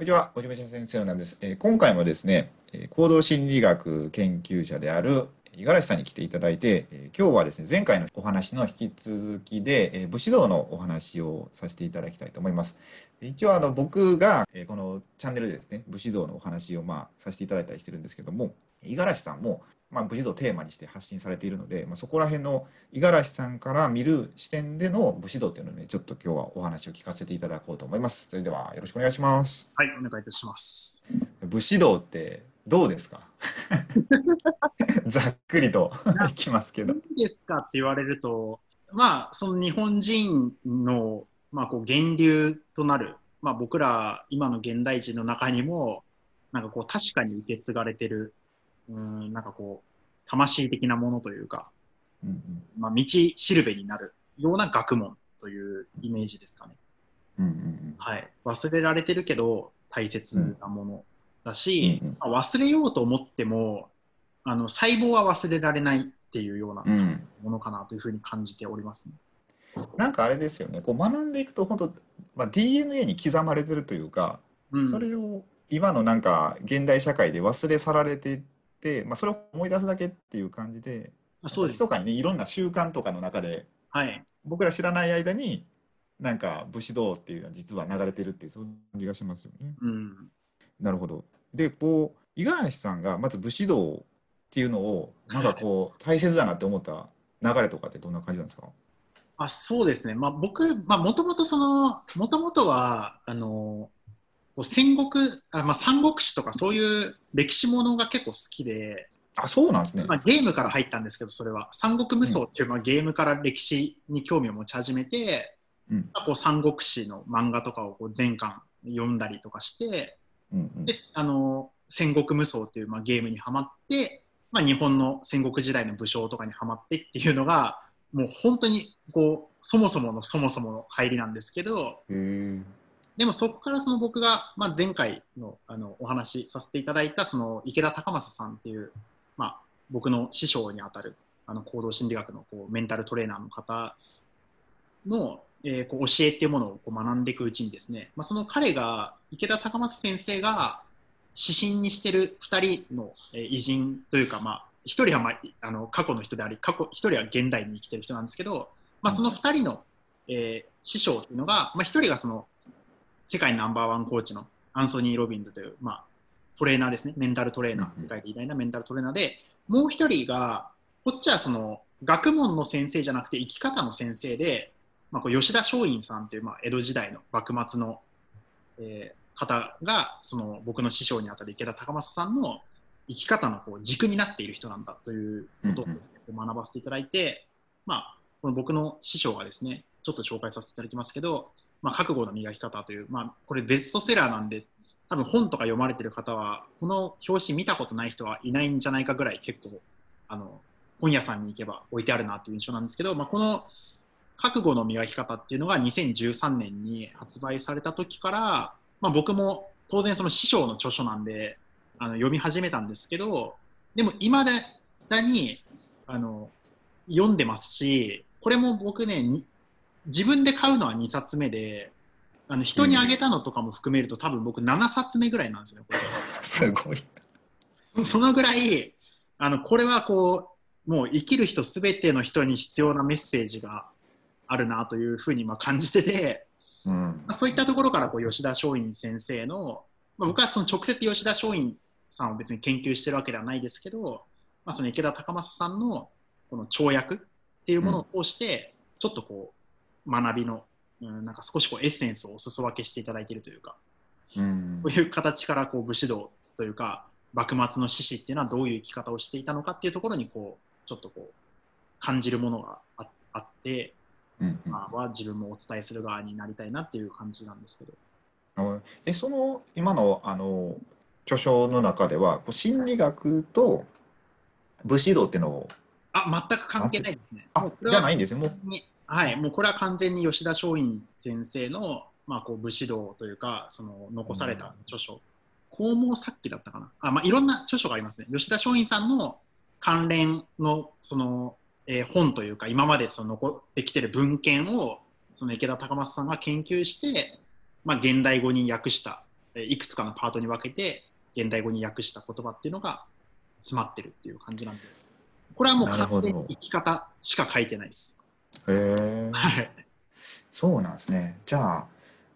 こんにちは、おじめ先生のなんです、えー、今回もですね、行動心理学研究者である五十嵐さんに来ていただいて、えー、今日はですね、前回のお話の引き続きで、えー、武士道のお話をさせていただきたいと思います。一応あの僕が、えー、このチャンネルでですね、武士道のお話をまあさせていただいたりしてるんですけども、五十嵐さんもまあ、武士道をテーマにして発信されているので、まあ、そこら辺の五十嵐さんから見る視点での武士道っていうのをね、ちょっと今日はお話を聞かせていただこうと思います。それではよろしくお願いします。はい、お願いいたします。武士道ってどうですか？ざっくりといきますけど。どうですかって言われると、まあ、その日本人の、まあ、こう源流となる、まあ、僕ら今の現代人の中にも、なんかこう確かに受け継がれてるうんなんかこう魂的なものというか、うんうん、まあ、道しるべになるような学問というイメージですかね。うんうんうん、はい、忘れられてるけど大切なものだし、うんうん、まあ、忘れようと思ってもあの細胞は忘れられないっていうようなものかなというふうに感じておりますね。なんかあれですよね。こう学んでいくと本当、まあ、DNA に刻まれてるというか、うん、それを今のなんか現代社会で忘れ去られてて、まあ、それを思い出すだけっていう感じでそうです。密かにねいろんな習慣とかの中で、はい、僕ら知らない間になんか武士道っていうのは実は流れてるっていうそういう感じがしますよね。うん、なるほど。でこう五十嵐さんがまず武士道っていうのをなんかこう大切だなって思った流れとかってどんな感じなんですか？あそうですね、まあ、僕、まあ、もともとその、もともとは、あの、戦国あ、まあ、三国志とかそういう歴史ものが結構好きで、あそうなんですね、まあ、ゲームから入ったんですけど、それは。三国無双っていう、まあ、ゲームから歴史に興味を持ち始めて、うん、まあ、こう三国志の漫画とかをこう全巻読んだりとかして、うんうん、であの戦国無双っていう、まあ、ゲームにはまって、まあ、日本の戦国時代の武将とかにはまってっていうのがもう本当にこうそもそものそもそもの入りなんですけど、でもそこからその僕が、まあ、前回のあのお話しさせていただいたその池田隆正さんっていう、まあ、僕の師匠にあたるあの行動心理学のこうメンタルトレーナーの方の、えー、こう教えっていうものをこう学んでいくうちにですね、まあ、その彼が池田隆正先生が指針にしてる2人の、えー、偉人というか、まあ、1人は、まあ、あの過去の人であり過去1人は現代に生きてる人なんですけど、まあ、その2人の、えー、師匠というのが、まあ、1人がその世界ナンバーワンコーチのアンソニー・ロビンズという、まあ、トレーナーですね、メンタルトレーナー、世界で偉大なメンタルトレーナーで、もう一人が、こっちはその学問の先生じゃなくて生き方の先生で、まあ、こう吉田松陰さんという、まあ、江戸時代の幕末の、えー、方がその僕の師匠にあたる池田隆正さんの生き方のこう軸になっている人なんだということをね、学ばせていただいて、まあ、この僕の師匠がですねちょっと紹介させていただきますけどまあ、覚悟の磨き方という、まあ、これベストセラーなんで、多分本とか読まれてる方は、この表紙見たことない人はいないんじゃないかぐらい結構、あの、本屋さんに行けば置いてあるなっていう印象なんですけど、まあ、この覚悟の磨き方っていうのが2013年に発売された時から、まあ、僕も当然その師匠の著書なんであの読み始めたんですけどでもいまだにあの読んでますしこれも僕ね自分で買うのは2冊目で、あの人にあげたのとかも含めると、多分僕7冊目ぐらいなんですよね、すごい。そのぐらい、あのこれはこう、もう生きる人すべての人に必要なメッセージがあるなというふうにまあ感じてて、うん、まあ、そういったところからこう吉田松陰先生の、まあ、僕はその直接吉田松陰さんを別に研究してるわけではないですけど、まあ、その池田隆正さんのこの跳躍っていうものを通して、ちょっとこう、学びの、うん、なんか少しこうエッセンスをお裾分けしていただいているというか、うん、そういう形からこう武士道というか幕末の志士っていうのはどういう生き方をしていたのかっていうところにこうちょっとこう感じるものがああって、まあ、は自分もお伝えする側になりたいなっていう感じなんですけど。えその今のあの著書の中では心理学と武士道っていうのをあ全く関係ないですね。あじゃないんですね。もうはい、もうこれは完全に吉田松陰先生の、まあ、こう武士道というかその残された著書、黄毛殺気だったかなあ、まあ、いろんな著書がありますね吉田松陰さんの関連のその、えー、本というか今までその残ってきてる文献をその池田隆正さんが研究して、まあ、現代語に訳したいくつかのパートに分けて現代語に訳した言葉っていうのが詰まってるっていう感じなんでこれはもう完全に生き方しか書いてないです。へえ。はい。そうなんですね。じゃあ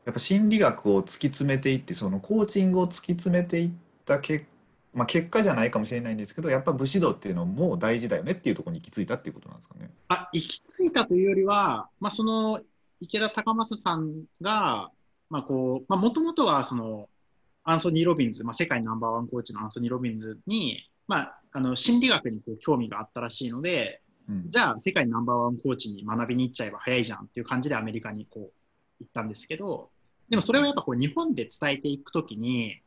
やっぱ心理学を突き詰めていってそのコーチングを突き詰めていった結まあ、結果じゃないかもしれないんですけどやっぱ武士道っていうのも大事だよねっていうところに行き着いたっていうことなんですかね。あ行き着いたというよりは、まあ、その池田隆正さんがもともとはそのアンソニー・ロビンズ、まあ、世界ナンバーワンコーチのアンソニー・ロビンズに、まあ、あの心理学にこう興味があったらしいので、うん、じゃあ世界ナンバーワンコーチに学びに行っちゃえば早いじゃんっていう感じでアメリカにこう行ったんですけどでもそれはやっぱこう日本で伝えていくときに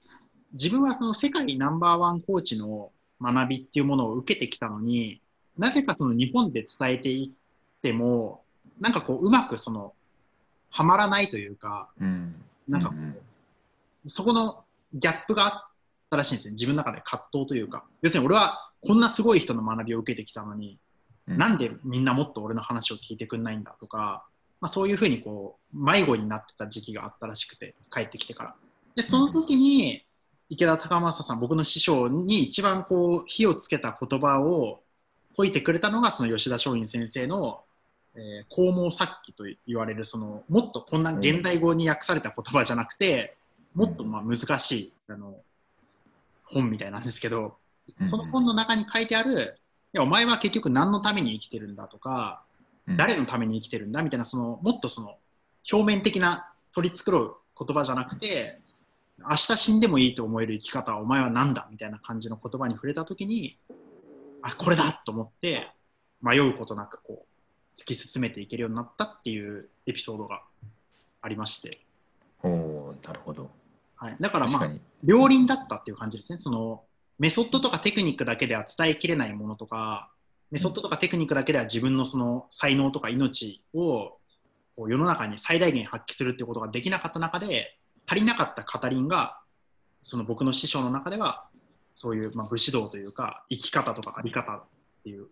自分はその世界ナンバーワンコーチの学びっていうものを受けてきたのになぜかその日本で伝えていってもなんかこううまくそのはまらないというか、うん、なんかこう、うん、そこのギャップがあったらしいんですね自分の中で葛藤というか。要するに俺はこんなすごい人の学びを受けてきたのに、うん、なんでみんなもっと俺の話を聞いてくんないんだとか、まあ、そういうふうにこう迷子になってた時期があったらしくて帰ってきてから。でその時に池田隆正さん僕の師匠に一番こう火をつけた言葉を解いてくれたのがその吉田松陰先生のえー、公毛殺気と言われるそのもっとこんな現代語に訳された言葉じゃなくて、もっとまあ難しいあの本みたいなんですけど、その本の中に書いてあるいやお前は結局何のために生きてるんだとか、誰のために生きてるんだみたいなそのもっとその表面的な取り繕う言葉じゃなくて明日死んでもいいと思える生き方はお前は何だみたいな感じの言葉に触れた時にあこれだと思って迷うことなくこう突き進めていけるようになったっていうエピソードがありまして。おなるほど、はい、だからまあ両輪だったっていう感じですね。そのメソッドとかテクニックだけでは伝えきれないものとかメソッドとかテクニックだけでは自分のその才能とか命を世の中に最大限発揮するっていうことができなかった中で足りなかった語りんがその僕の師匠の中ではそういうまあ武士道というか生き方とかあり方っていう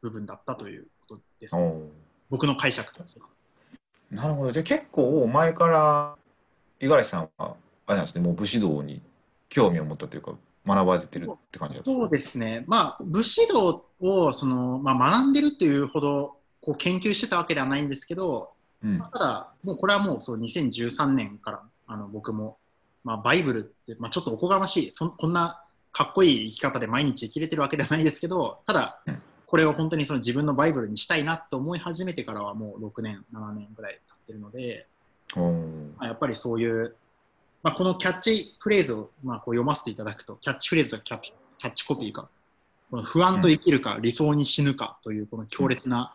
部分だったということです、ね、僕の解釈としては。なるほど。じゃあ結構前から五十嵐さんはあれなんですねもう武士道に興味を持ったというか学ばれてるって感じですかそうですね。まあ武士道をその、まあ、学んでるっていうほどこう研究してたわけではないんですけど、うん、まあ、ただもうこれはもうそう2013年からあの僕も、まあ、バイブルって、まあ、ちょっとおこがましいそこんなかっこいい生き方で毎日生きれてるわけではないですけどただ、うん。これを本当にその自分のバイブルにしたいなと思い始めてからはもう6年7年ぐらい経ってるので、まあ、やっぱりそういう、まあ、このキャッチフレーズをまあこう読ませていただくとキャッチフレーズはキャキャッチコピーかこの不安と生きるか、理想に死ぬかというこの強烈な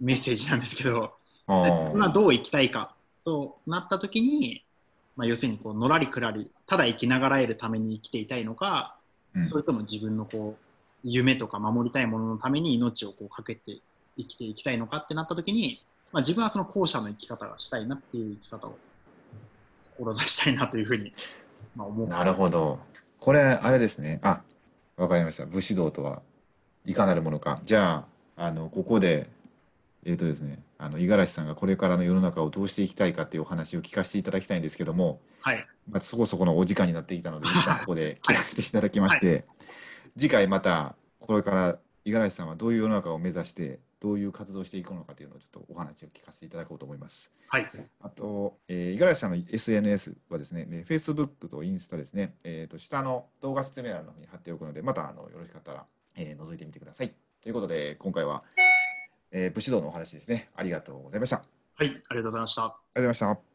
メッセージなんですけど、今どう生きたいかとなった時に、まあ、要するにこうのらりくらりただ生きながらえるために生きていたいのか、それとも自分のこう夢とか守りたいもののために命をこうかけて生きていきたいのかってなった時に、まあ、自分はその後者の生き方がしたいなっていう生き方を志したいなというふうに、まあ、思う。なるほど。これあれですね。あわかりました。武士道とはいかなるものか。じゃああのここでえーとですね、あの五十嵐さんがこれからの世の中をどうしていきたいかっていうお話を聞かせていただきたいんですけども、はいまあ、そこそこのお時間になってきたので一旦ここで聞かせていただきまして、はい次回またこれから五十嵐さんはどういう世の中を目指してどういう活動をしていくのかというのをちょっとお話を聞かせていただこうと思います。はい。あと、えー、五十嵐さんの SNS はですね、Facebook とインスタですね、えー、と下の動画説明欄の方に貼っておくので、またあのよろしかったら、えー、覗いてみてください。ということで、今回は、えー、武士道のお話ですね。ありがとうございました。はい、ありがとうございました。ありがとうございました。